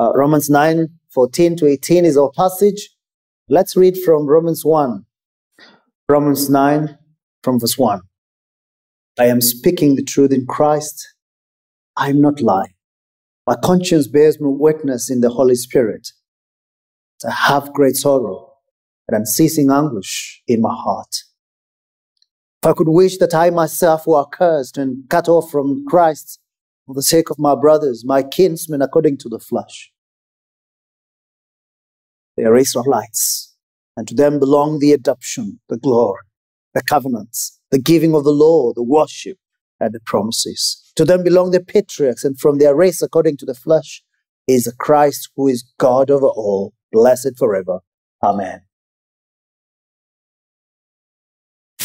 Uh, Romans 9 14 to 18 is our passage. Let's read from Romans 1. Romans 9 from verse 1. I am speaking the truth in Christ. I am not lying. My conscience bears me witness in the Holy Spirit. I have great sorrow and unceasing anguish in my heart. If I could wish that I myself were accursed and cut off from Christ for the sake of my brothers, my kinsmen according to the flesh. They are Israelites, and to them belong the adoption, the glory, the covenants, the giving of the law, the worship, and the promises. To them belong the patriarchs, and from their race according to the flesh is Christ who is God over all, blessed forever. Amen.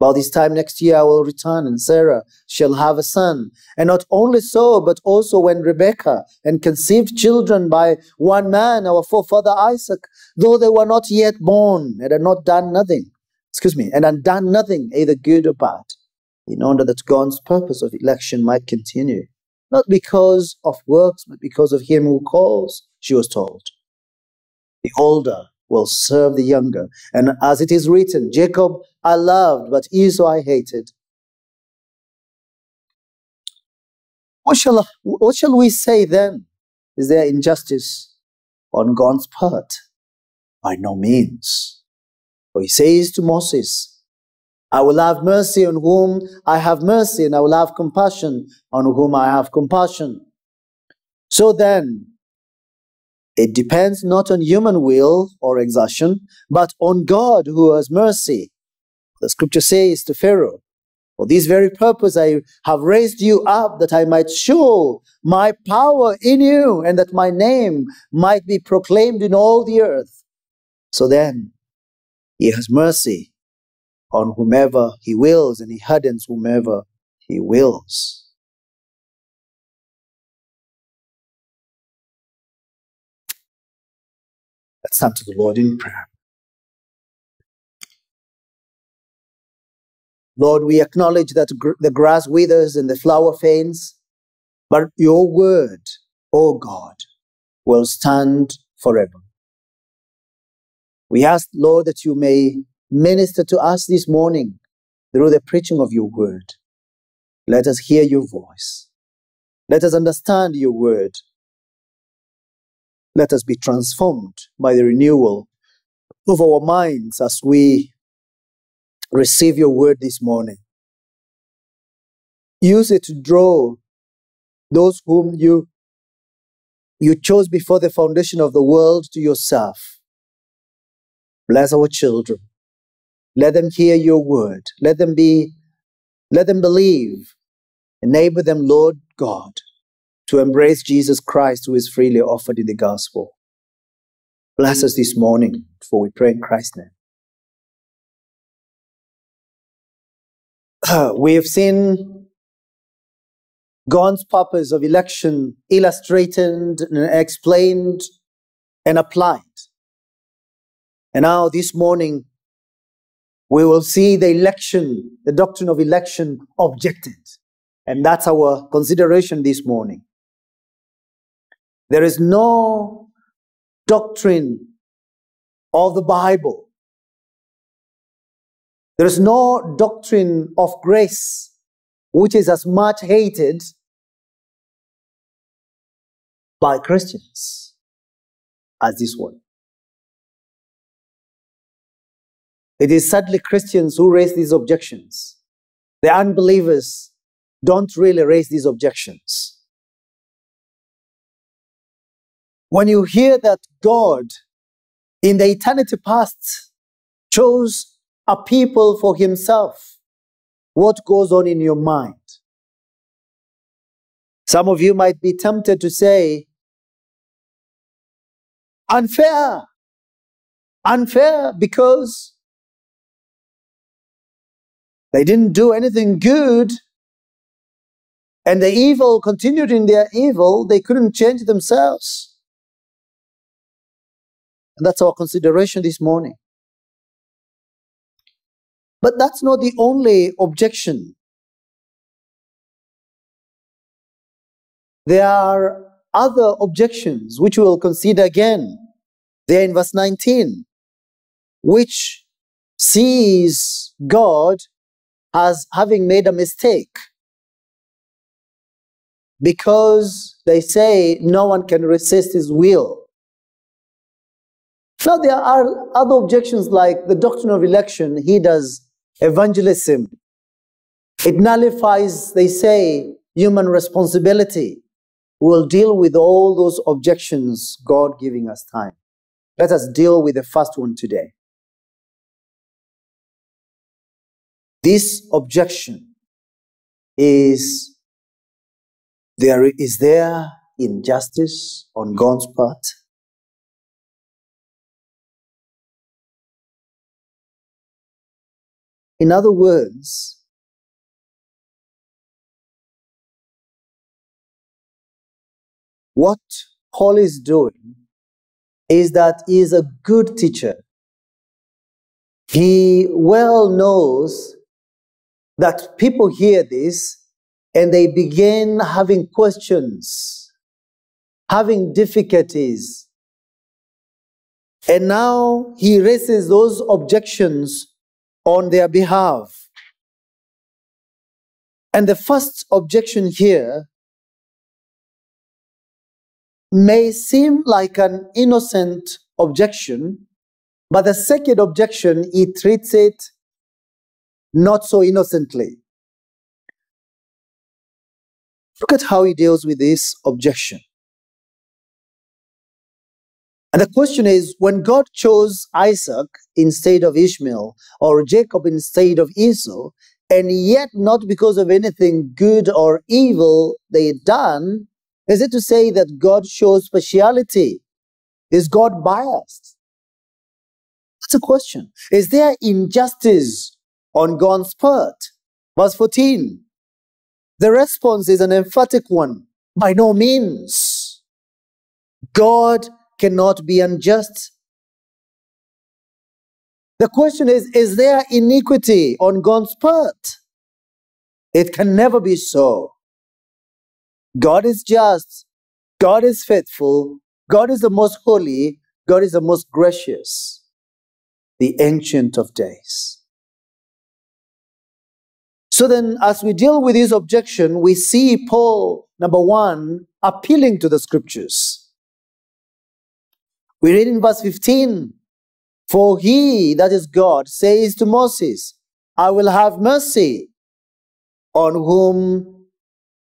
About this time next year I will return, and Sarah shall have a son. And not only so, but also when Rebekah and conceived children by one man, our forefather Isaac, though they were not yet born and had not done nothing, excuse me, and had done nothing, either good or bad, in order that God's purpose of election might continue, not because of works, but because of him who calls, she was told. The older will serve the younger. And as it is written, Jacob I loved, but Esau I hated. What shall, what shall we say then? Is there injustice on God's part? By no means. For he says to Moses, I will have mercy on whom I have mercy, and I will have compassion on whom I have compassion. So then, it depends not on human will or exertion, but on God who has mercy. The scripture says to Pharaoh, For this very purpose I have raised you up, that I might show my power in you, and that my name might be proclaimed in all the earth. So then, he has mercy on whomever he wills, and he hardens whomever he wills. Let's turn to the Lord in prayer. Lord, we acknowledge that gr- the grass withers and the flower faints, but your word, O oh God, will stand forever. We ask, Lord, that you may minister to us this morning through the preaching of your word. Let us hear your voice. Let us understand your word let us be transformed by the renewal of our minds as we receive your word this morning. Use it to draw those whom you you chose before the foundation of the world to yourself. Bless our children. Let them hear your word. Let them be let them believe. Enable them, Lord God, to embrace Jesus Christ who is freely offered in the gospel. Bless us this morning, for we pray in Christ's name. we have seen God's purpose of election illustrated and explained and applied. And now this morning, we will see the election, the doctrine of election objected. And that's our consideration this morning. There is no doctrine of the Bible. There is no doctrine of grace which is as much hated by Christians as this one. It is sadly Christians who raise these objections. The unbelievers don't really raise these objections. When you hear that God in the eternity past chose a people for himself, what goes on in your mind? Some of you might be tempted to say, unfair. Unfair because They didn't do anything good, and the evil continued in their evil. They couldn't change themselves. And that's our consideration this morning. But that's not the only objection. There are other objections which we will consider again. There in verse 19, which sees God as having made a mistake. Because they say no one can resist his will. Now, there are other objections like the doctrine of election, he does evangelism. It nullifies, they say, human responsibility. We'll deal with all those objections, God giving us time. Let us deal with the first one today. This objection is there is there injustice on God's part? In other words, what Paul is doing is that he is a good teacher. He well knows that people hear this and they begin having questions, having difficulties. And now he raises those objections on their behalf. And the first objection here may seem like an innocent objection, but the second objection, he treats it not so innocently. Look at how he deals with this objection. And the question is when God chose Isaac instead of Ishmael, or Jacob instead of Esau, and yet not because of anything good or evil they had done, is it to say that God shows partiality? Is God biased? That's a question. Is there injustice on God's part? Verse 14. The response is an emphatic one. By no means. God cannot be unjust. The question is Is there iniquity on God's part? It can never be so. God is just, God is faithful, God is the most holy, God is the most gracious, the Ancient of Days. So then, as we deal with this objection, we see Paul, number one, appealing to the scriptures. We read in verse 15, For he, that is God, says to Moses, I will have mercy on whom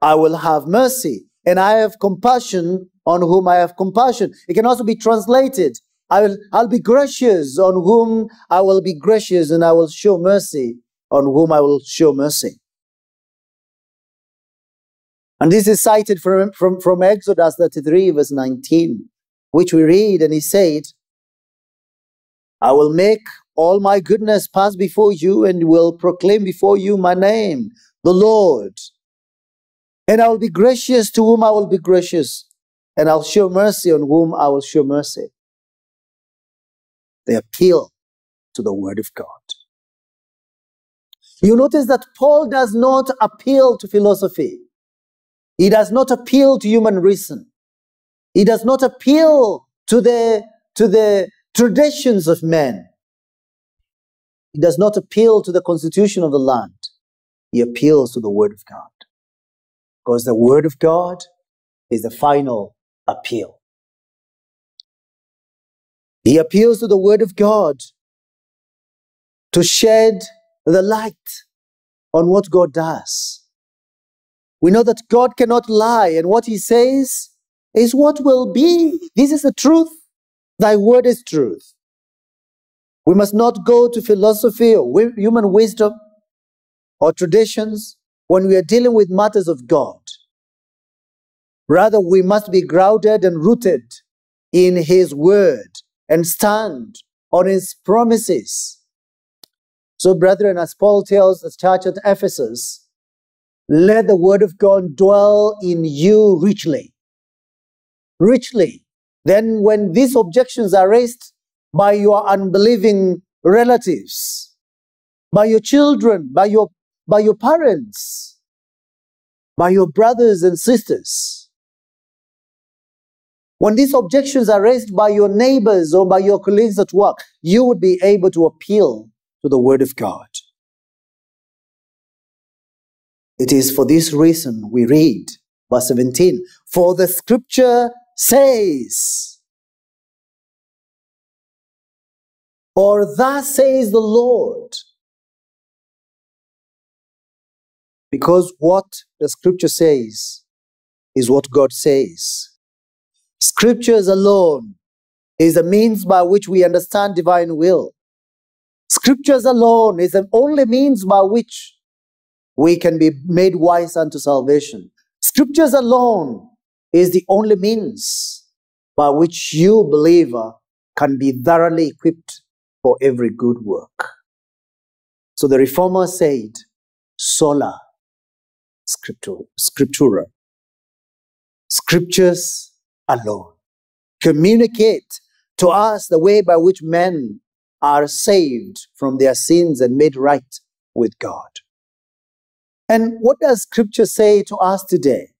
I will have mercy, and I have compassion on whom I have compassion. It can also be translated, I will, I'll be gracious on whom I will be gracious, and I will show mercy on whom I will show mercy. And this is cited from, from, from Exodus 33, verse 19 which we read, and he said, I will make all my goodness pass before you and will proclaim before you my name, the Lord. And I will be gracious to whom I will be gracious, and I'll show mercy on whom I will show mercy. They appeal to the word of God. You notice that Paul does not appeal to philosophy. He does not appeal to human reason. He does not appeal to the, to the traditions of men. He does not appeal to the constitution of the land. He appeals to the Word of God. Because the Word of God is the final appeal. He appeals to the Word of God to shed the light on what God does. We know that God cannot lie, and what He says is what will be. This is the truth. Thy word is truth. We must not go to philosophy or human wisdom or traditions when we are dealing with matters of God. Rather, we must be grounded and rooted in His word and stand on His promises. So, brethren, as Paul tells the church at Ephesus, let the word of God dwell in you richly. Richly. Then, when these objections are raised by your unbelieving relatives, by your children, by your, by your parents, by your brothers and sisters, when these objections are raised by your neighbors or by your colleagues at work, you would be able to appeal to the Word of God. It is for this reason we read verse 17 For the scripture says, or thus says the Lord. Because what the scripture says is what God says. Scriptures alone is the means by which we understand divine will. Scriptures alone is the only means by which we can be made wise unto salvation. Scriptures alone is the only means by which you, believer, can be thoroughly equipped for every good work. So the Reformer said, sola scriptura. Scriptures alone communicate to us the way by which men are saved from their sins and made right with God. And what does scripture say to us today?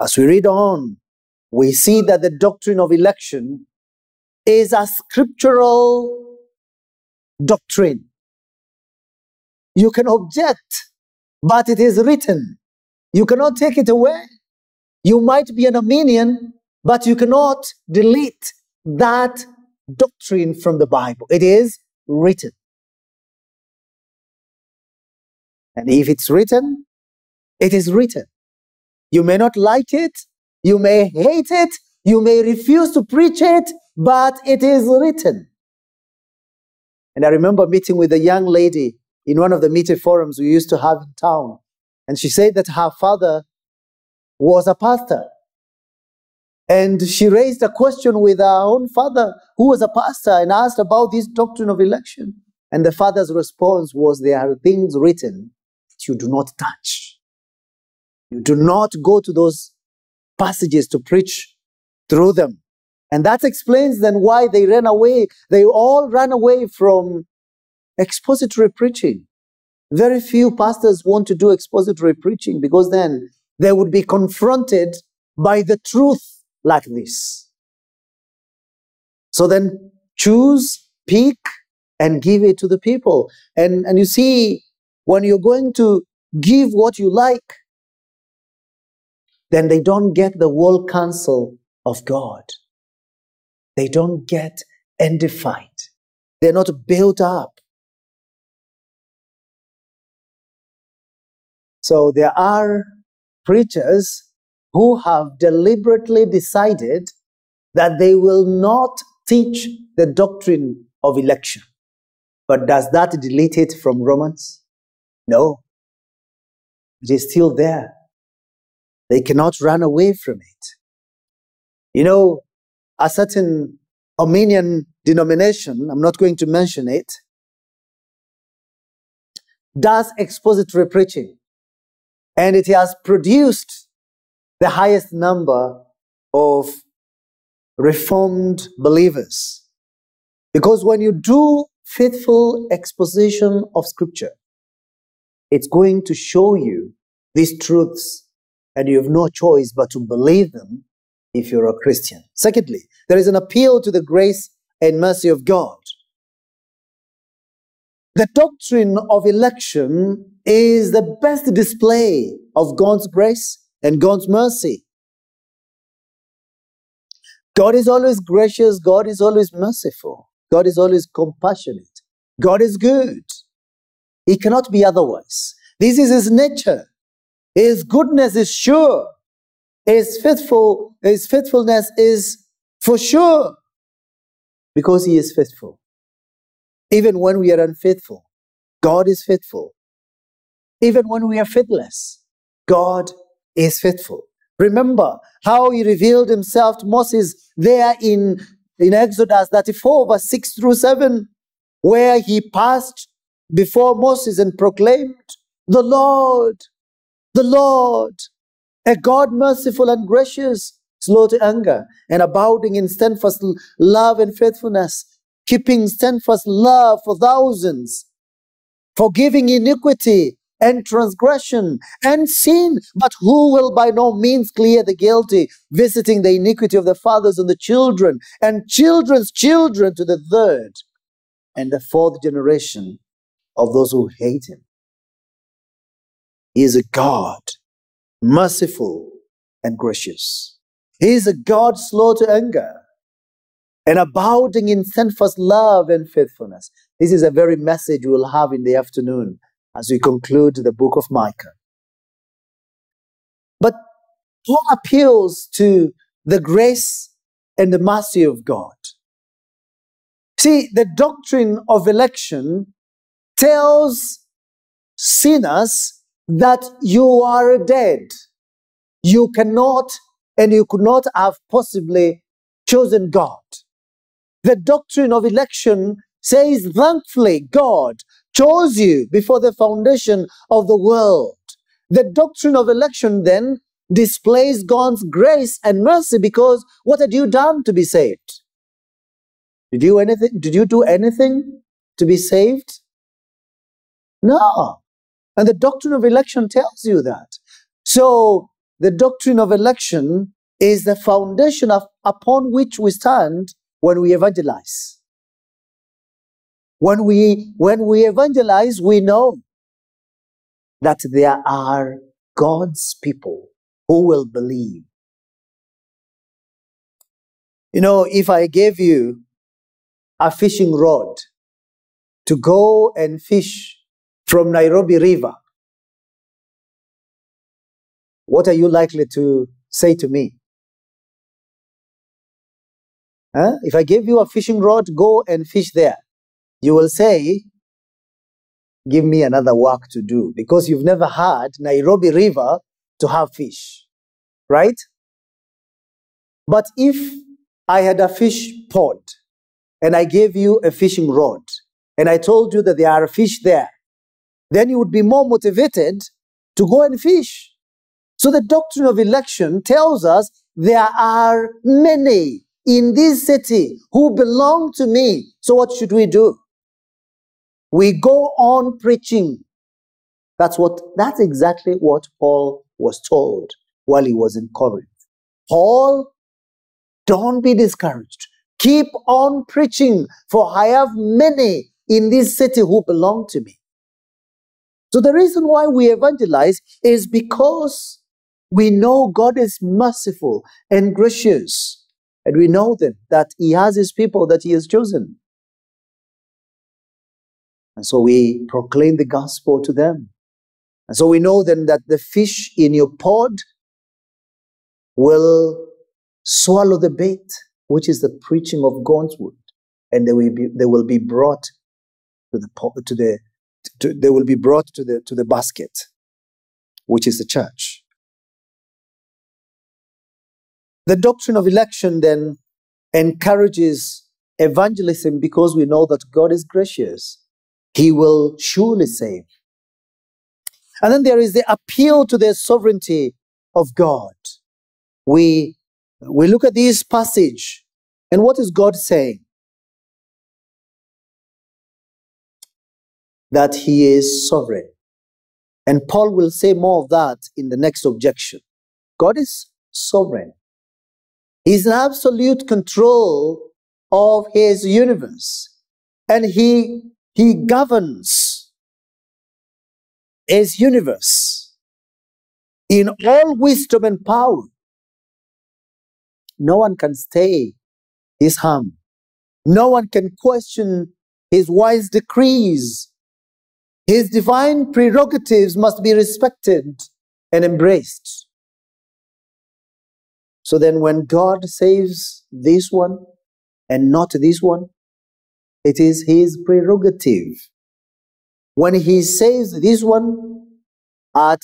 As we read on, we see that the doctrine of election is a scriptural doctrine. You can object, but it is written. You cannot take it away. You might be an Arminian, but you cannot delete that doctrine from the Bible. It is written. And if it's written, it is written. You may not like it, you may hate it, you may refuse to preach it, but it is written. And I remember meeting with a young lady in one of the meeting forums we used to have in town. And she said that her father was a pastor. And she raised a question with her own father, who was a pastor, and asked about this doctrine of election. And the father's response was, There are things written that you do not touch. You do not go to those passages to preach through them. And that explains then why they ran away. They all ran away from expository preaching. Very few pastors want to do expository preaching because then they would be confronted by the truth like this. So then choose, pick, and give it to the people. And, and you see, when you're going to give what you like, then they don't get the whole counsel of God. They don't get edified. They're not built up. So there are preachers who have deliberately decided that they will not teach the doctrine of election. But does that delete it from Romans? No. It is still there. They cannot run away from it. You know, a certain Arminian denomination, I'm not going to mention it, does expository preaching. And it has produced the highest number of reformed believers. Because when you do faithful exposition of scripture, it's going to show you these truths and you have no choice but to believe them if you're a Christian. Secondly, there is an appeal to the grace and mercy of God. The doctrine of election is the best display of God's grace and God's mercy. God is always gracious, God is always merciful, God is always compassionate, God is good. He cannot be otherwise. This is his nature. His goodness is sure. His faithful, his faithfulness is for sure. Because he is faithful. Even when we are unfaithful, God is faithful. Even when we are faithless, God is faithful. Remember how he revealed himself to Moses there in in Exodus 34, verse 6 through 7, where he passed before Moses and proclaimed, The Lord, the Lord, a God merciful and gracious, slow to anger, and abounding in steadfast love and faithfulness, keeping steadfast love for thousands, forgiving iniquity and transgression and sin, but who will by no means clear the guilty, visiting the iniquity of the fathers and the children, and children's children to the third and the fourth generation of those who hate him. He is a God, merciful and gracious. He is a God slow to anger and abounding in steadfast love and faithfulness. This is a very message we'll have in the afternoon as we conclude the book of Micah. But Paul appeals to the grace and the mercy of God. See, the doctrine of election tells sinners that you are dead. You cannot and you could not have possibly chosen God. The doctrine of election says, thankfully, God chose you before the foundation of the world. The doctrine of election then displays God's grace and mercy because what had you done to be saved? Did you anything did you do anything to be saved? No. And the doctrine of election tells you that. So the doctrine of election is the foundation of, upon which we stand when we evangelize. When we, when we evangelize, we know that there are God's people who will believe. You know, if I gave you a fishing rod to go and fish from Nairobi River, what are you likely to say to me? Huh? If I gave you a fishing rod, go and fish there you will say, Give me another work to do because you've never had Nairobi River to have fish, right? But if I had a fish pond and I gave you a fishing rod and I told you that there are fish there, then you would be more motivated to go and fish. So the doctrine of election tells us there are many in this city who belong to me. So what should we do? We go on preaching. That's what, that's exactly what Paul was told while he was in Corinth. Paul, don't be discouraged. Keep on preaching, for I have many in this city who belong to me. So the reason why we evangelize is because we know God is merciful and gracious. And we know that, that He has His people that He has chosen. And so we proclaim the gospel to them. And so we know then that the fish in your pod will swallow the bait, which is the preaching of God's word, and they will be they will be brought to the to the to, they will be brought to the to the basket, which is the church. The doctrine of election then encourages evangelism because we know that God is gracious he will surely save. And then there is the appeal to the sovereignty of God. We, we look at this passage, and what is God saying? That He is sovereign. And Paul will say more of that in the next objection. God is sovereign. He's in absolute control of his universe. And he he governs his universe in all wisdom and power. No one can stay his hand. No one can question his wise decrees. His divine prerogatives must be respected and embraced. So then, when God saves this one and not this one, it is his prerogative. When he saves this one at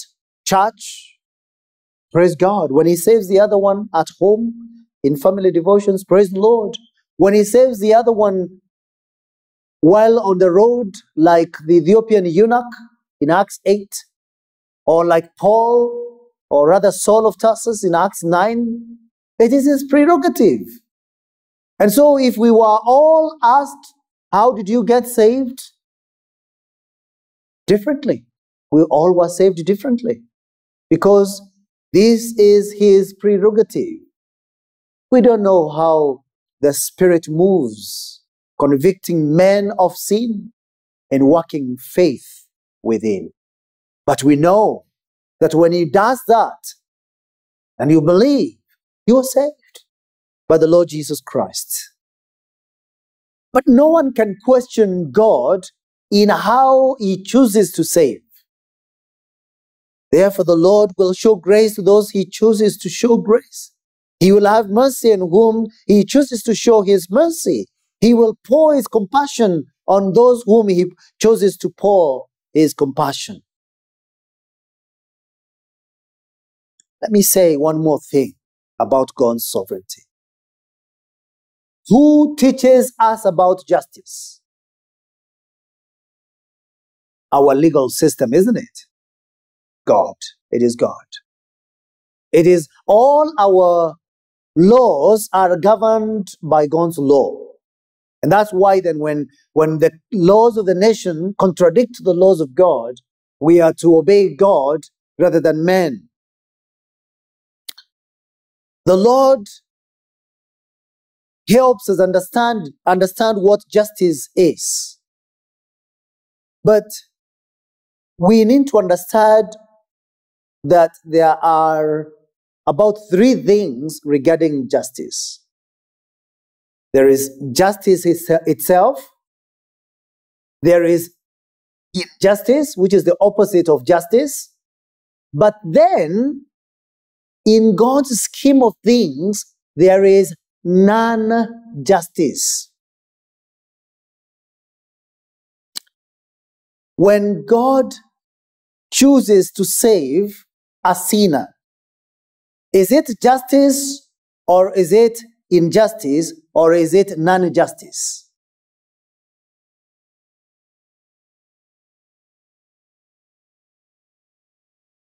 church, praise God. When he saves the other one at home, in family devotions, praise the Lord. when he saves the other one while on the road, like the Ethiopian eunuch in Acts 8, or like Paul, or rather Saul of Tarsus in Acts 9, it is his prerogative. And so, if we were all asked, How did you get saved? Differently. We all were saved differently because this is his prerogative. We don't know how the Spirit moves, convicting men of sin and working faith within. But we know that when He does that and you believe, you are saved by the Lord Jesus Christ. But no one can question God in how He chooses to save. Therefore, the Lord will show grace to those He chooses to show grace. He will have mercy on whom He chooses to show His mercy. He will pour His compassion on those whom He chooses to pour His compassion. Let me say one more thing about God's sovereignty. Who teaches us about justice? Our legal system, isn't it? God. It is God. It is all our laws are governed by God's law. And that's why then when, when the laws of the nation contradict the laws of God, we are to obey God rather than men. The Lord helps us understand, understand what justice is. But we need to understand that there are about three things regarding justice there is justice itself, there is injustice, which is the opposite of justice, but then in God's scheme of things, there is non justice. When God chooses to save a sinner, is it justice or is it injustice or is it non justice?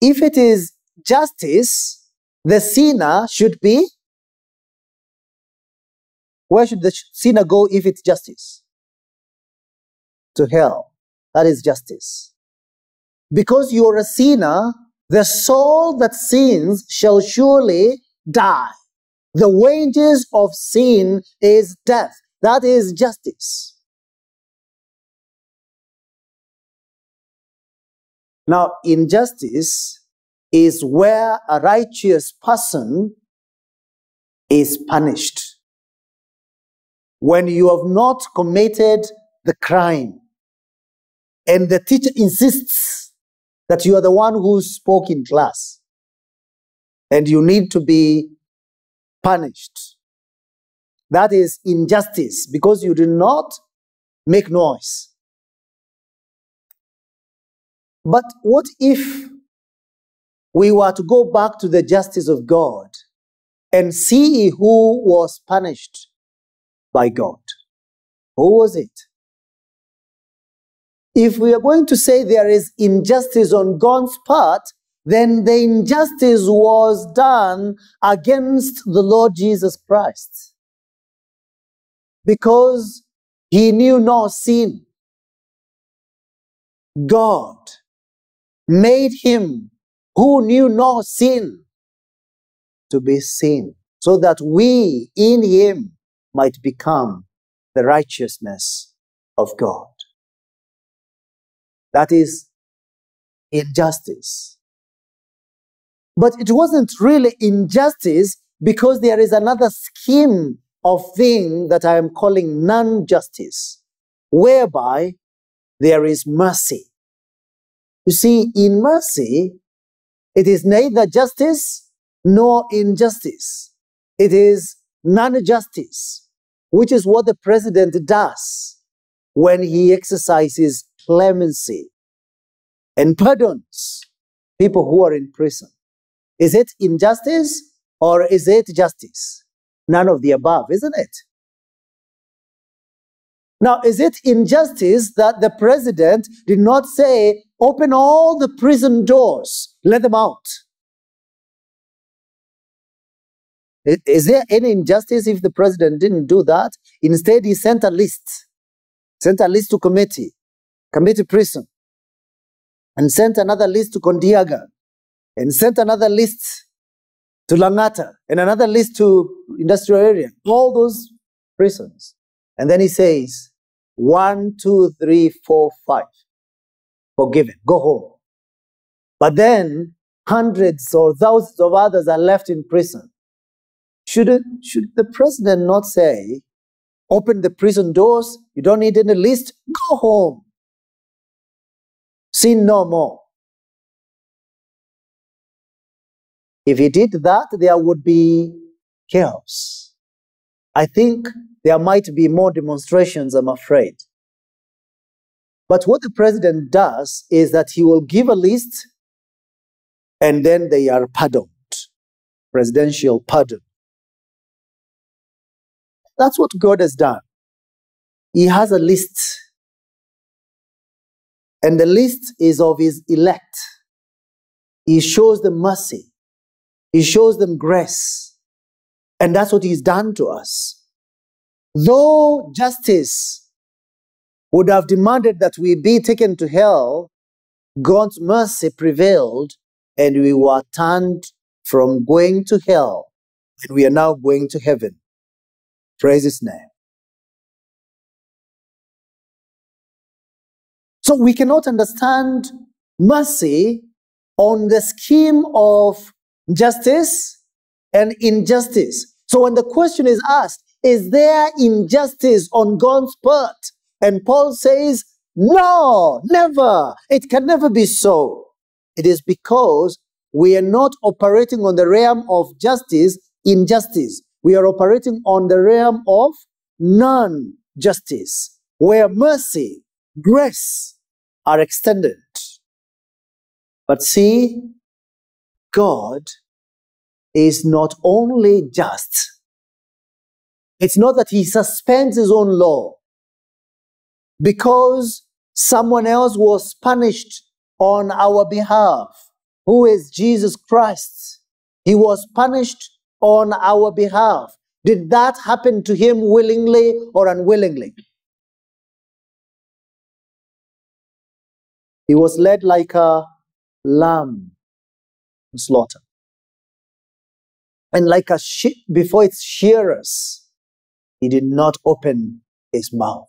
If it is justice, the sinner should be. Where should the sinner go if it's justice? To hell. That is justice. Because you're a sinner, the soul that sins shall surely die. The wages of sin is death. That is justice. Now, injustice is where a righteous person is punished. When you have not committed the crime and the teacher insists that you are the one who spoke in class and you need to be punished. That is injustice because you did not make noise. But what if we were to go back to the justice of God and see who was punished by God? Who was it? If we are going to say there is injustice on God's part, then the injustice was done against the Lord Jesus Christ because he knew no sin. God made him who knew no sin to be sin so that we in him might become the righteousness of God. That is injustice. But it wasn't really injustice because there is another scheme of thing that I am calling non justice, whereby there is mercy. You see, in mercy, it is neither justice nor injustice. It is non justice, which is what the president does when he exercises clemency and pardons people who are in prison. Is it injustice or is it justice? None of the above, isn't it? Now, is it injustice that the president did not say, open all the prison doors, let them out? Is there any injustice if the president didn't do that? Instead, he sent a list, sent a list to committee, Kamiti prison, and sent another list to Kodiaga, and sent another list to Langata, and another list to industrial area, all those prisons. And then he says, one, two, three, four, five, forgiven, go home. But then hundreds or thousands of others are left in prison. Shouldn't, should the president not say, open the prison doors, you don't need any list, go home. Sin no more. If he did that, there would be chaos. I think there might be more demonstrations, I'm afraid. But what the president does is that he will give a list and then they are pardoned. Presidential pardon. That's what God has done. He has a list. And the list is of his elect. He shows them mercy. He shows them grace. And that's what he's done to us. Though justice would have demanded that we be taken to hell, God's mercy prevailed and we were turned from going to hell and we are now going to heaven. Praise his name. So we cannot understand mercy on the scheme of justice and injustice. So when the question is asked, is there injustice on God's part? And Paul says, no, never. It can never be so. It is because we are not operating on the realm of justice, injustice. We are operating on the realm of non justice, where mercy, grace are extended. But see, God is not only just, it's not that He suspends His own law because someone else was punished on our behalf, who is Jesus Christ. He was punished on our behalf. Did that happen to him willingly or unwillingly? He was led like a lamb slaughter. And like a sheep before its shearers, he did not open his mouth.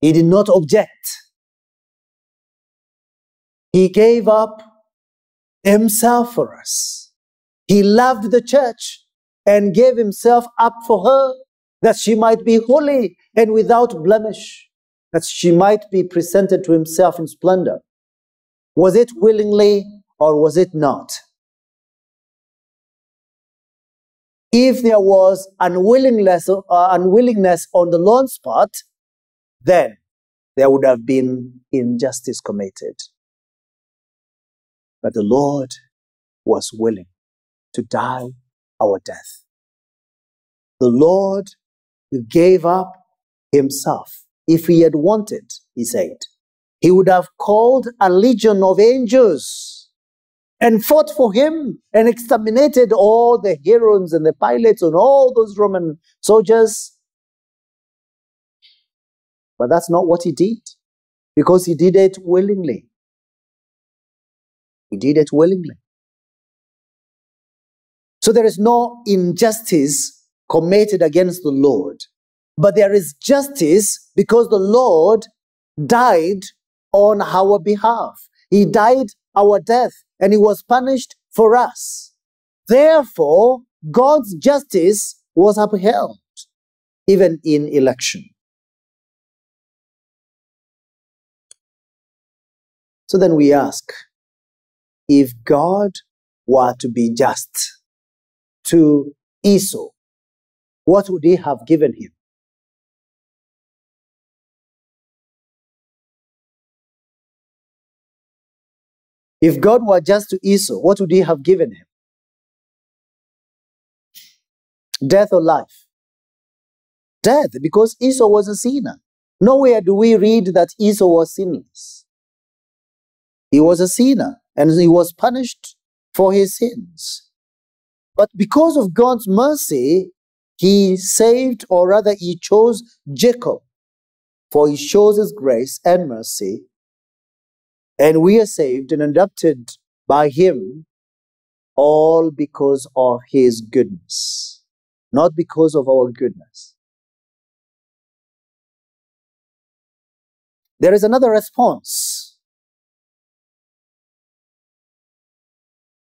He did not object. He gave up himself for us. He loved the church and gave himself up for her that she might be holy and without blemish, that she might be presented to himself in splendor. Was it willingly or was it not? If there was unwillingness, uh, unwillingness on the Lord's part, then there would have been injustice committed. But the Lord was willing to die our death. The Lord gave up himself. If he had wanted, he said, he would have called a legion of angels and fought for him and exterminated all the Herods and the Pilates and all those Roman soldiers. But that's not what he did because he did it willingly. He did it willingly. So there is no injustice committed against the Lord, but there is justice because the Lord died on our behalf. He died our death and he was punished for us. Therefore, God's justice was upheld even in election. So then we ask if God were to be just to Esau, what would he have given him? If God were just to Esau, what would he have given him? Death or life? Death, because Esau was a sinner. Nowhere do we read that Esau was sinless. He was a sinner and he was punished for his sins. But because of God's mercy, he saved, or rather, he chose Jacob, for he shows his grace and mercy. And we are saved and adopted by him all because of his goodness, not because of our goodness. There is another response.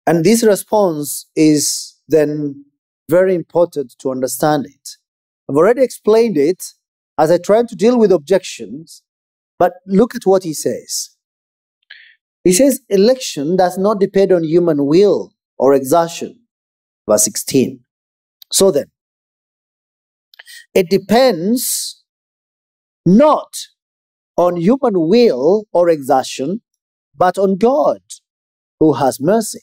And this response is then very important to understand it. I've already explained it as I try to deal with objections, but look at what he says. He says, election does not depend on human will or exertion. Verse 16. So then, it depends not on human will or exertion, but on God who has mercy.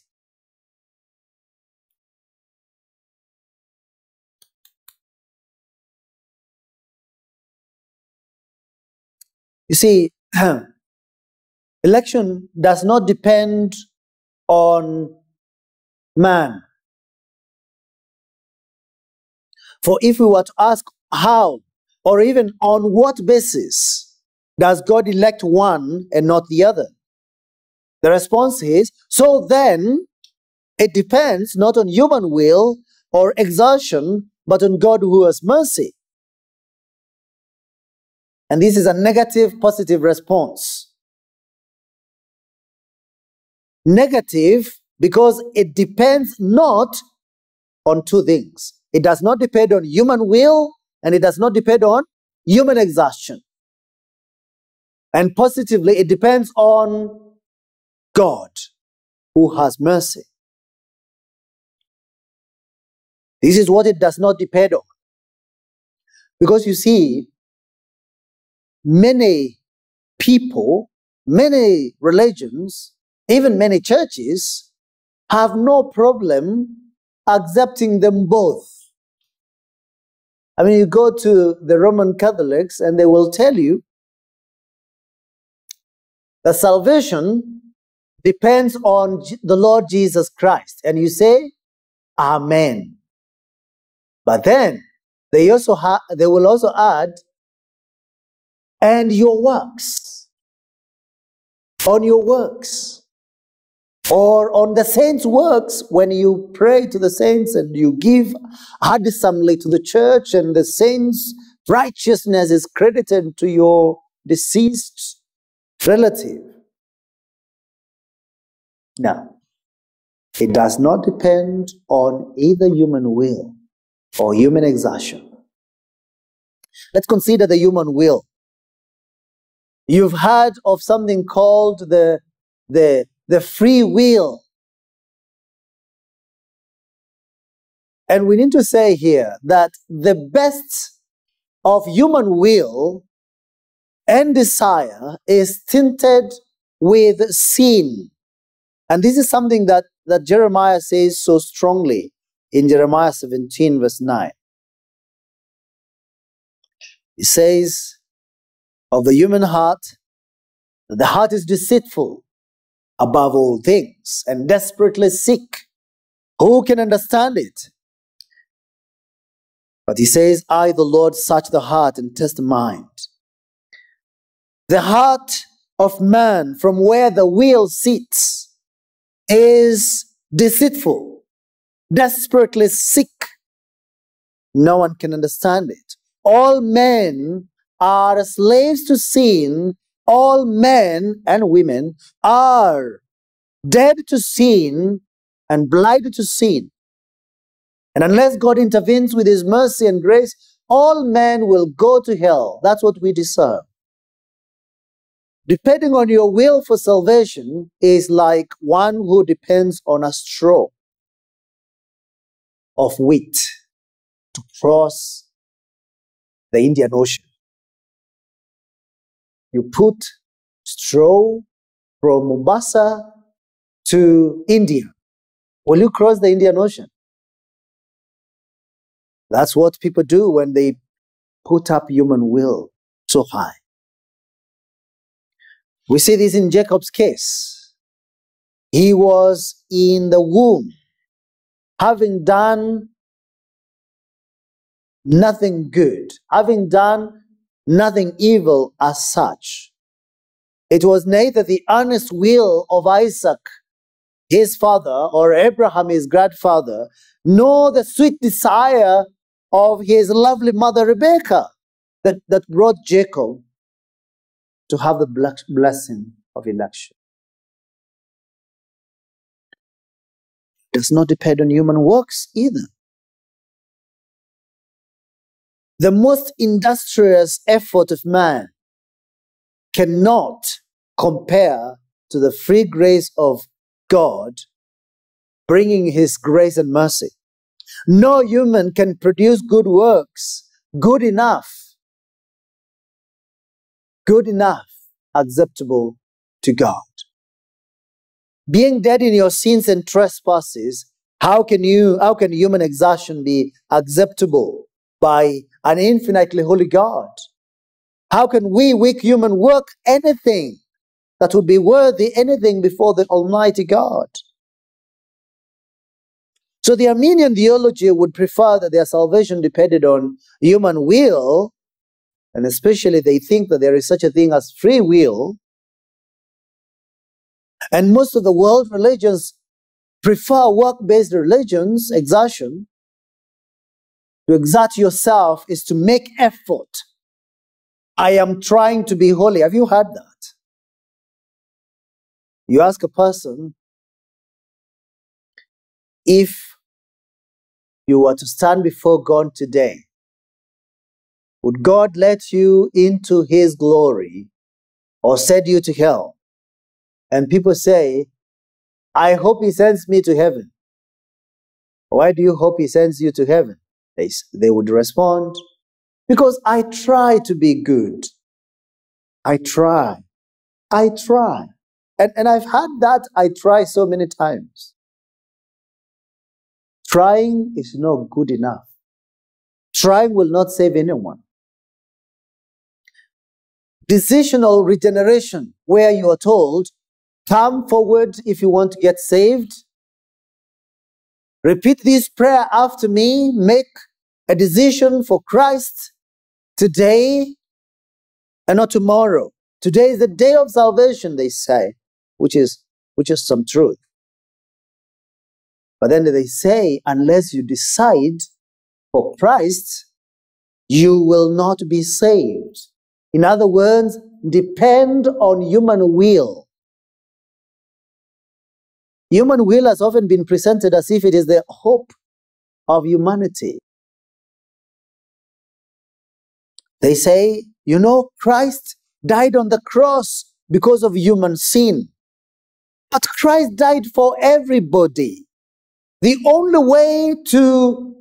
You see, election does not depend on man. For if we were to ask how or even on what basis does God elect one and not the other? The response is so then it depends not on human will or exertion, but on God who has mercy. And this is a negative positive response. Negative because it depends not on two things. It does not depend on human will and it does not depend on human exhaustion. And positively, it depends on God who has mercy. This is what it does not depend on. Because you see, many people, many religions, even many churches have no problem accepting them both. I mean, you go to the Roman Catholics and they will tell you that salvation depends on the Lord Jesus Christ. And you say, Amen. But then they also ha- they will also add and your works. On your works. Or on the saints' works, when you pray to the saints and you give handsomely to the church, and the saints' righteousness is credited to your deceased relative. Now, it does not depend on either human will or human exertion. Let's consider the human will. You've heard of something called the, the, the free will. And we need to say here that the best of human will and desire is tinted with sin. And this is something that, that Jeremiah says so strongly in Jeremiah 17, verse 9. He says, of the human heart, that the heart is deceitful above all things and desperately sick. Who can understand it? But he says, I, the Lord, search the heart and test the mind. The heart of man, from where the will sits, is deceitful, desperately sick. No one can understand it. All men are slaves to sin, all men and women are dead to sin and blind to sin. And unless God intervenes with his mercy and grace, all men will go to hell. That's what we deserve. Depending on your will for salvation is like one who depends on a straw of wheat to cross the Indian Ocean you put straw from Mombasa to India. Will you cross the Indian Ocean? That's what people do when they put up human will so high. We see this in Jacob's case. He was in the womb, having done nothing good, having done nothing evil as such. It was neither the earnest will of Isaac, his father, or Abraham, his grandfather, nor the sweet desire of his lovely mother Rebekah that, that brought Jacob to have the blessing of election. It does not depend on human works either. The most industrious effort of man cannot compare to the free grace of God bringing his grace and mercy. No human can produce good works good enough, good enough, acceptable to God. Being dead in your sins and trespasses, how can you, how can human exertion be acceptable by an infinitely holy God? How can we, weak human, work anything that would be worthy anything before the Almighty God? So the Arminian theology would prefer that their salvation depended on human will, and especially they think that there is such a thing as free will. And most of the world religions prefer work based religions, exertion. To exert yourself is to make effort I am trying to be holy. Have you heard that? You ask a person if you were to stand before God today, would God let you into his glory or send you to hell? And people say, I hope he sends me to heaven. Why do you hope he sends you to heaven? They, they would respond, because I try to be good. I try. I try. And, and I've had that I try so many times. Trying is not good enough. Trying will not save anyone. Decisional regeneration, where you are told, come forward if you want to get saved. Repeat this prayer after me. Make a decision for Christ Today and not tomorrow. Today is the day of salvation, they say, which is which is some truth. But then they say, unless you decide for Christ, you will not be saved. In other words, depend on human will. Human will has often been presented as if it is the hope of humanity. They say, you know, Christ died on the cross because of human sin. But Christ died for everybody. The only way to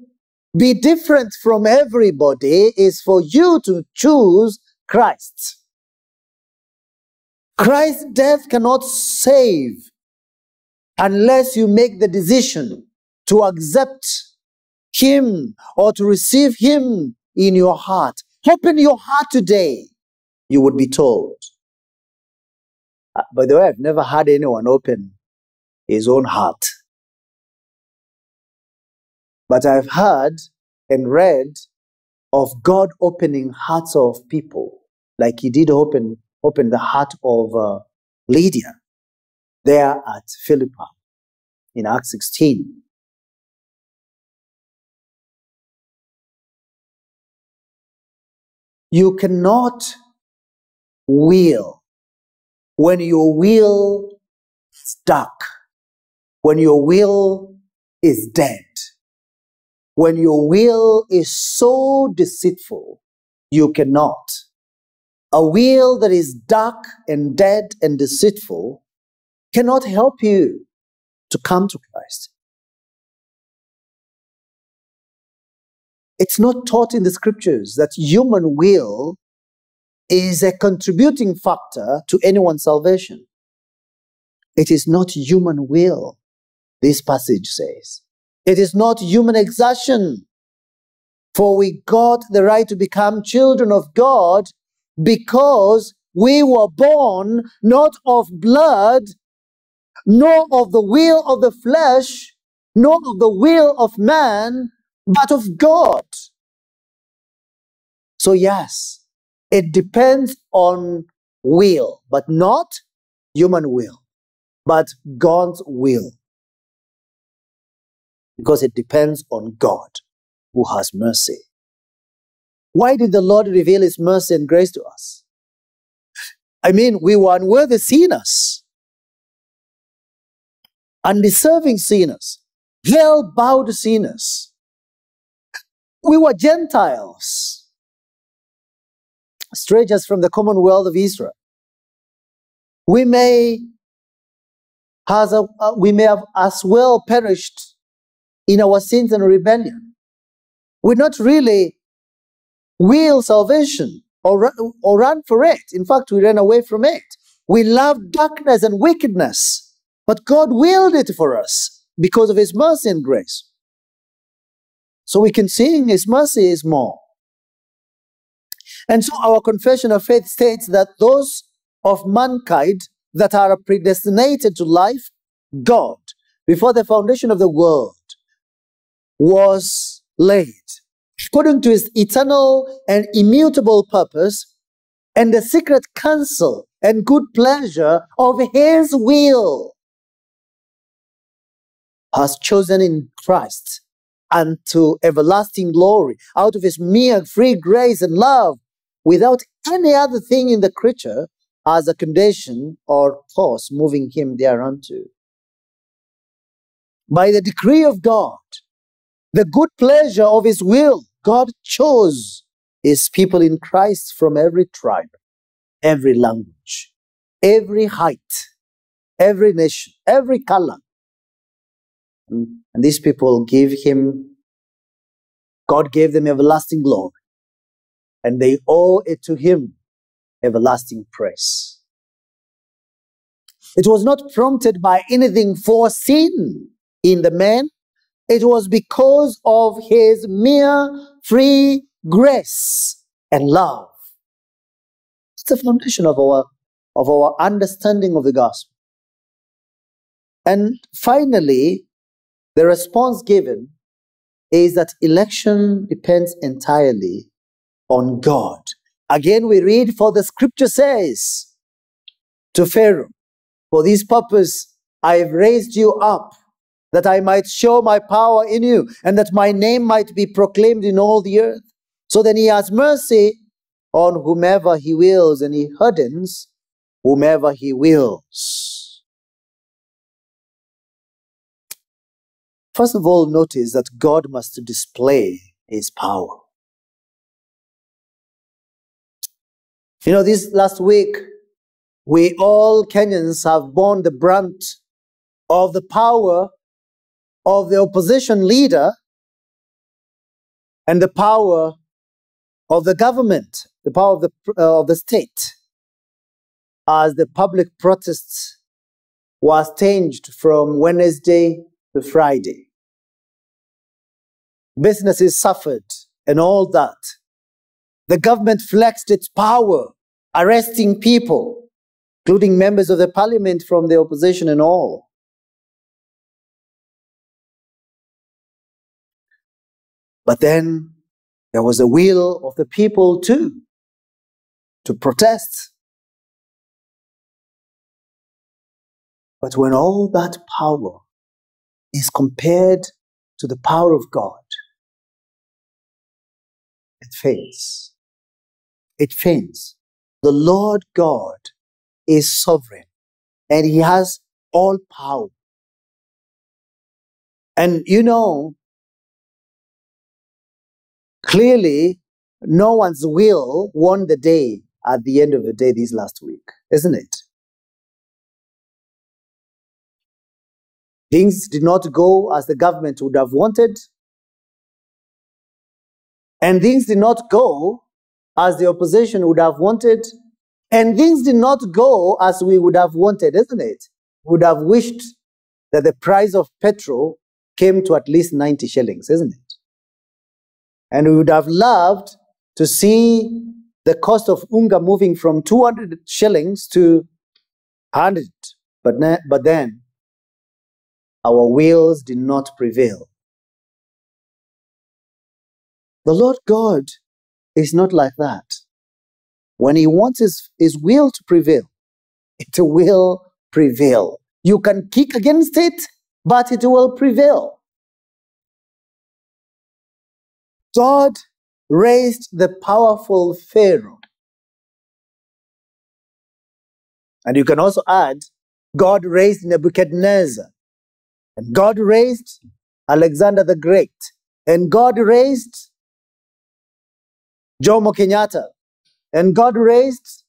be different from everybody is for you to choose Christ. Christ's death cannot save unless you make the decision to accept Him or to receive Him in your heart. Open your heart today, you would be told. Uh, by the way, I've never had anyone open his own heart. But I've heard and read of God opening hearts of people, like He did open open the heart of uh, Lydia there at Philippi in Acts 16. You cannot will when your will is stuck, when your will is dead, when your will is so deceitful, you cannot. A will that is dark and dead and deceitful cannot help you to come to Christ. It's not taught in the scriptures that human will is a contributing factor to anyone's salvation. It is not human will, this passage says. It is not human exertion. For we got the right to become children of God because we were born not of blood, nor of the will of the flesh, nor of the will of man, but of God. So, yes, it depends on will, but not human will, but God's will. Because it depends on God who has mercy. Why did the Lord reveal his mercy and grace to us? I mean, we were unworthy sinners, undeserving sinners, hell bowed sinners. We were Gentiles, strangers from the commonwealth of Israel. We may, has a, uh, we may have as well perished in our sins and rebellion. We're not really will salvation or, or run for it. In fact, we ran away from it. We love darkness and wickedness, but God willed it for us because of His mercy and grace. So we can sing His mercy is more. And so our confession of faith states that those of mankind that are predestinated to life, God, before the foundation of the world, was laid according to his eternal and immutable purpose and the secret counsel and good pleasure of his will has chosen in Christ unto everlasting glory out of his mere free grace and love without any other thing in the creature as a condition or force moving him thereunto. By the decree of God, the good pleasure of his will, God chose his people in Christ from every tribe, every language, every height, every nation, every color. And these people give him, God gave them everlasting glory, and they owe it to him everlasting praise. It was not prompted by anything foreseen in the man, it was because of his mere free grace and love. It's the foundation of our, of our understanding of the gospel. And finally, the response given is that election depends entirely on God. Again, we read, For the scripture says to Pharaoh, For this purpose I have raised you up that I might show my power in you, and that my name might be proclaimed in all the earth. So then he has mercy on whomever he wills, and he hardens whomever he wills. First of all, notice that God must display his power. You know, this last week, we all Kenyans have borne the brunt of the power of the opposition leader and the power of the government, the power of the, uh, of the state, as the public protests was changed from Wednesday to Friday. Businesses suffered and all that. The government flexed its power, arresting people, including members of the parliament from the opposition and all. But then there was a will of the people too to protest. But when all that power is compared to the power of God, fails. It fails. The Lord God is sovereign and he has all power. And you know, Clearly, no one's will won the day at the end of the day this last week, isn't it? Things did not go as the government would have wanted, and things did not go as the opposition would have wanted, and things did not go as we would have wanted, isn't it? Would have wished that the price of petrol came to at least 90 shillings, isn't it? And we would have loved to see the cost of unga moving from 200 shillings to 100. But, ne- but then our wills did not prevail. The Lord God is not like that. When He wants His, his will to prevail, it will prevail. You can kick against it, but it will prevail. God raised the powerful Pharaoh. And you can also add, God raised Nebuchadnezzar. And God raised Alexander the Great. And God raised Jomo Kenyatta. And God raised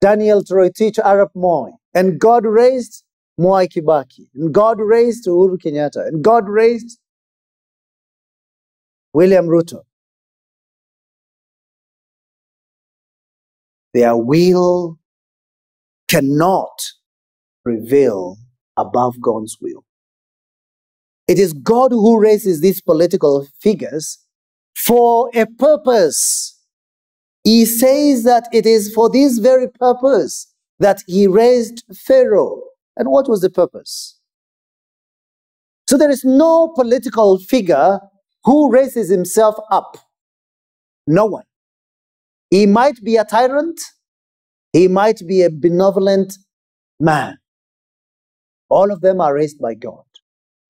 Daniel Toroitich Arap Moi. And God raised Mwai Kibaki. And God raised Uhuru Kenyatta. And God raised William Ruto. Their will cannot prevail above God's will. It is God who raises these political figures for a purpose. He says that it is for this very purpose that he raised Pharaoh. And what was the purpose? So there is no political figure who raises himself up. No one. He might be a tyrant, he might be a benevolent man. All of them are raised by God.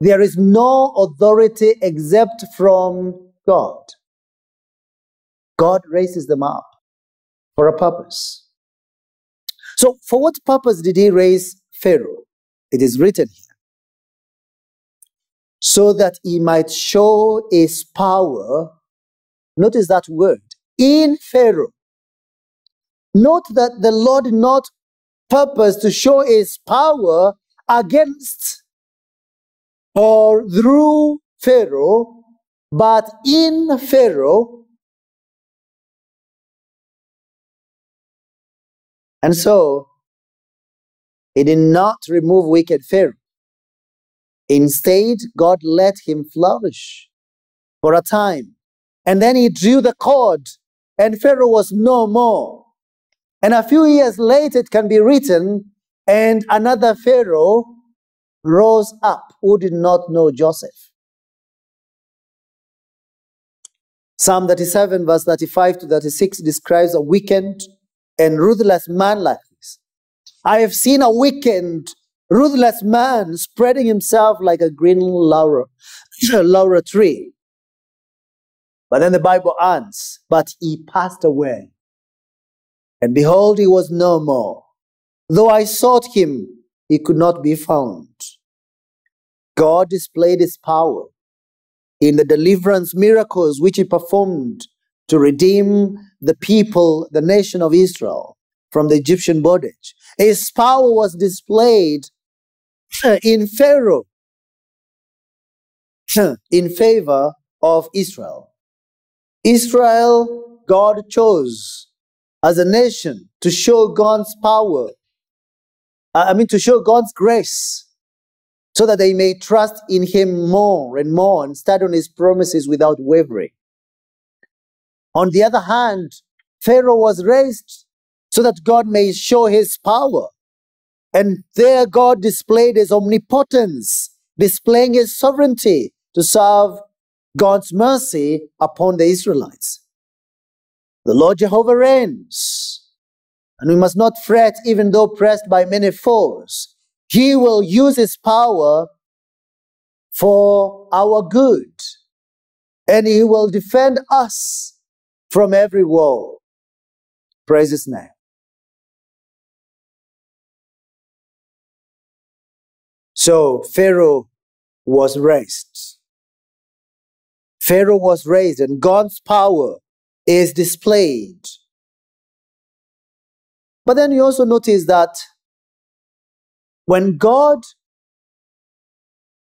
There is no authority except from God. God raises them up for a purpose. So, for what purpose did he raise Pharaoh? It is written here. So that he might show his power. Notice that word in Pharaoh. Note that the Lord did not purpose to show his power against or through Pharaoh, but in Pharaoh. And so, he did not remove wicked Pharaoh. Instead, God let him flourish for a time. And then he drew the cord, and Pharaoh was no more. And a few years later, it can be written, and another Pharaoh rose up who did not know Joseph. Psalm 37, verse 35 to 36 describes a wicked and ruthless man like this. I have seen a wicked, ruthless man spreading himself like a green laurel, laurel tree. But then the Bible adds, but he passed away. And behold, he was no more. Though I sought him, he could not be found. God displayed his power in the deliverance miracles which he performed to redeem the people, the nation of Israel, from the Egyptian bondage. His power was displayed in Pharaoh in favor of Israel. Israel, God chose as a nation to show God's power. I mean, to show God's grace so that they may trust in Him more and more and stand on His promises without wavering. On the other hand, Pharaoh was raised so that God may show His power. And there God displayed His omnipotence, displaying His sovereignty to serve God's mercy upon the Israelites. The Lord Jehovah reigns, and we must not fret even though pressed by many foes. He will use his power for our good, and he will defend us from every woe. Praise his name. So Pharaoh was raised. Pharaoh was raised, and God's power is displayed. But then you also notice that when God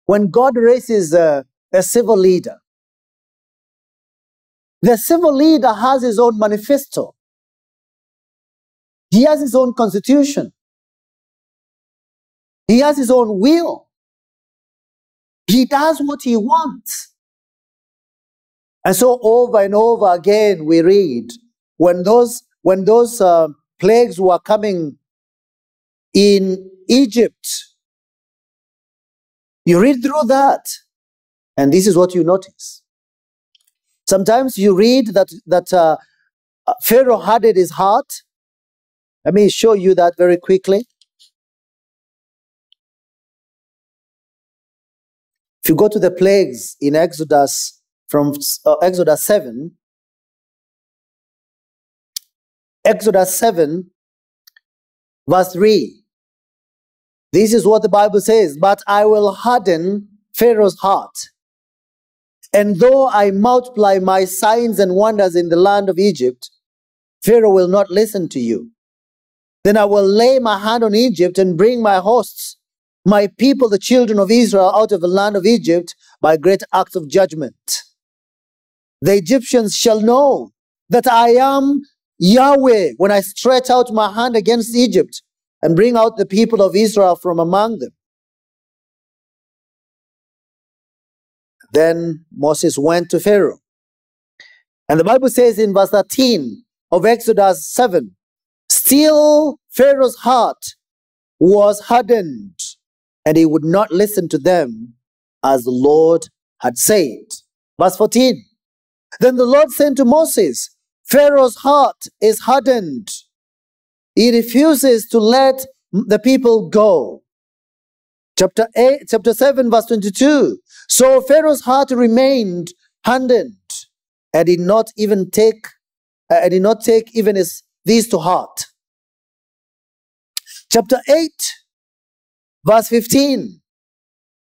when God raises a, a civil leader, the civil leader has his own manifesto. He has his own constitution. He has his own will. He does what he wants. And so over and over again, we read when those when those uh, plagues were coming in Egypt. You read through that, and this is what you notice. Sometimes you read that that uh, Pharaoh hardened his heart. Let me show you that very quickly. If you go to the plagues in Exodus from uh, Exodus 7, Exodus 7, verse 3. This is what the Bible says But I will harden Pharaoh's heart. And though I multiply my signs and wonders in the land of Egypt, Pharaoh will not listen to you. Then I will lay my hand on Egypt and bring my hosts, my people, the children of Israel, out of the land of Egypt by great acts of judgment. The Egyptians shall know that I am Yahweh when I stretch out my hand against Egypt and bring out the people of Israel from among them. Then Moses went to Pharaoh. And the Bible says in verse 13 of Exodus 7 Still Pharaoh's heart was hardened, and he would not listen to them as the Lord had said. Verse 14 Then the Lord said to Moses, Pharaoh's heart is hardened. He refuses to let the people go. Chapter 8, chapter 7, verse 22. So Pharaoh's heart remained hardened and did not even take uh, and did not take even his, these to heart. Chapter 8, verse 15.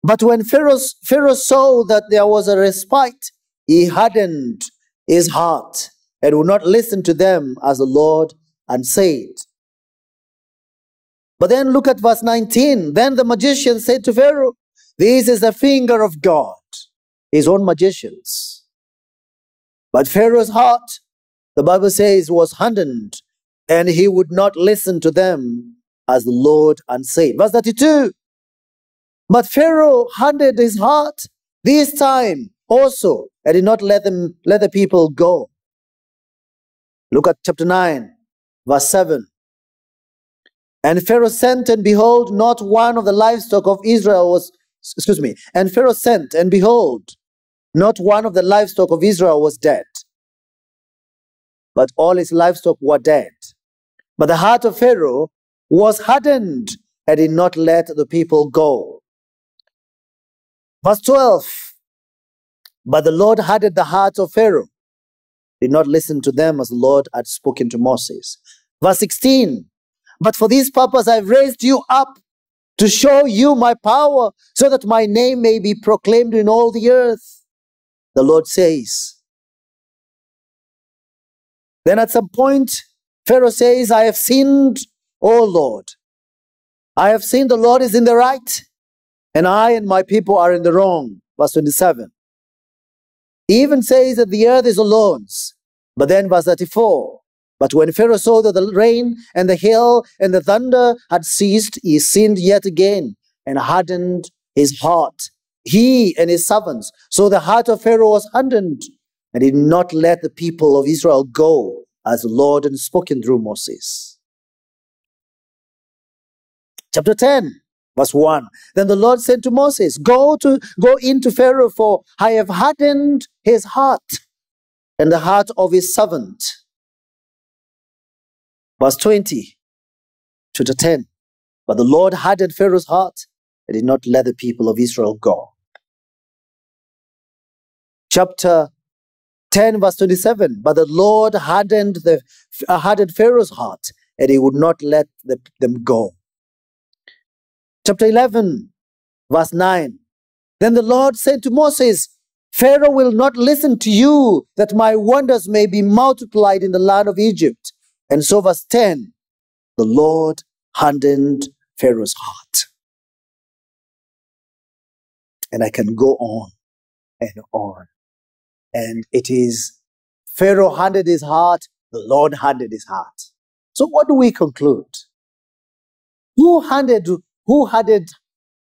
But when Pharaoh, Pharaoh saw that there was a respite, he hardened his heart and would not listen to them as the Lord and said. But then look at verse 19. Then the magician said to Pharaoh, This is the finger of God, his own magicians. But Pharaoh's heart, the Bible says, was hardened, and he would not listen to them as the Lord and said. Verse 32. But Pharaoh hardened his heart this time also, and did not let them let the people go. Look at chapter 9, verse 7. And Pharaoh sent, and behold, not one of the livestock of Israel was, excuse me, and Pharaoh sent, and behold, not one of the livestock of Israel was dead, but all his livestock were dead. But the heart of Pharaoh was hardened, and did not let the people go. Verse 12 But the Lord hardened the heart of Pharaoh did not listen to them as the Lord had spoken to Moses. Verse 16, but for this purpose I've raised you up to show you my power so that my name may be proclaimed in all the earth. The Lord says. Then at some point, Pharaoh says, I have sinned, O Lord. I have sinned, the Lord is in the right, and I and my people are in the wrong. Verse 27. He even says that the earth is alone. But then verse 34, but when Pharaoh saw that the rain and the hail and the thunder had ceased, he sinned yet again and hardened his heart, he and his servants. So the heart of Pharaoh was hardened and he did not let the people of Israel go as the Lord had spoken through Moses. Chapter 10 Verse 1. Then the Lord said to Moses, Go to go into Pharaoh, for I have hardened his heart and the heart of his servant. Verse 20, chapter 10. But the Lord hardened Pharaoh's heart and did not let the people of Israel go. Chapter 10, verse 27. But the Lord hardened, the, uh, hardened Pharaoh's heart and he would not let the, them go. Chapter 11, verse 9. Then the Lord said to Moses, Pharaoh will not listen to you that my wonders may be multiplied in the land of Egypt. And so, verse 10, the Lord hardened Pharaoh's heart. And I can go on and on. And it is Pharaoh hardened his heart, the Lord hardened his heart. So, what do we conclude? Who hardened who hardened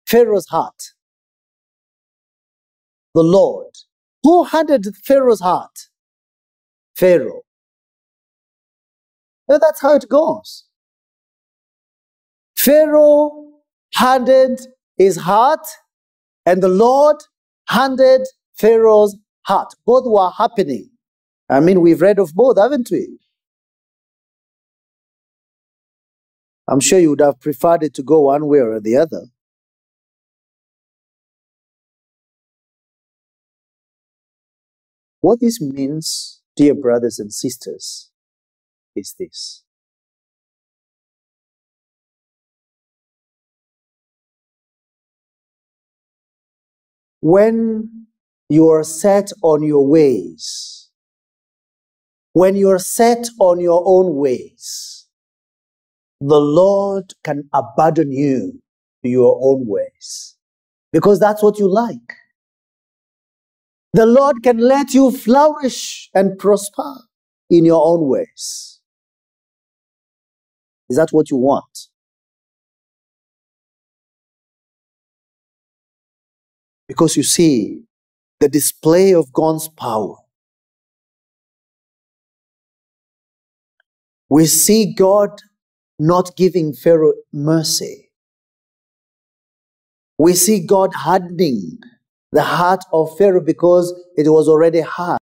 Pharaoh's heart? The Lord. Who hardened Pharaoh's heart? Pharaoh. That's how it goes. Pharaoh handed his heart, and the Lord handed Pharaoh's heart. Both were happening. I mean, we've read of both, haven't we? I'm sure you would have preferred it to go one way or the other. What this means, dear brothers and sisters, is this. When you are set on your ways, when you are set on your own ways, the Lord can abandon you to your own ways because that's what you like. The Lord can let you flourish and prosper in your own ways. Is that what you want? Because you see, the display of God's power. We see God not giving Pharaoh mercy. We see God hardening the heart of Pharaoh because it was already hard.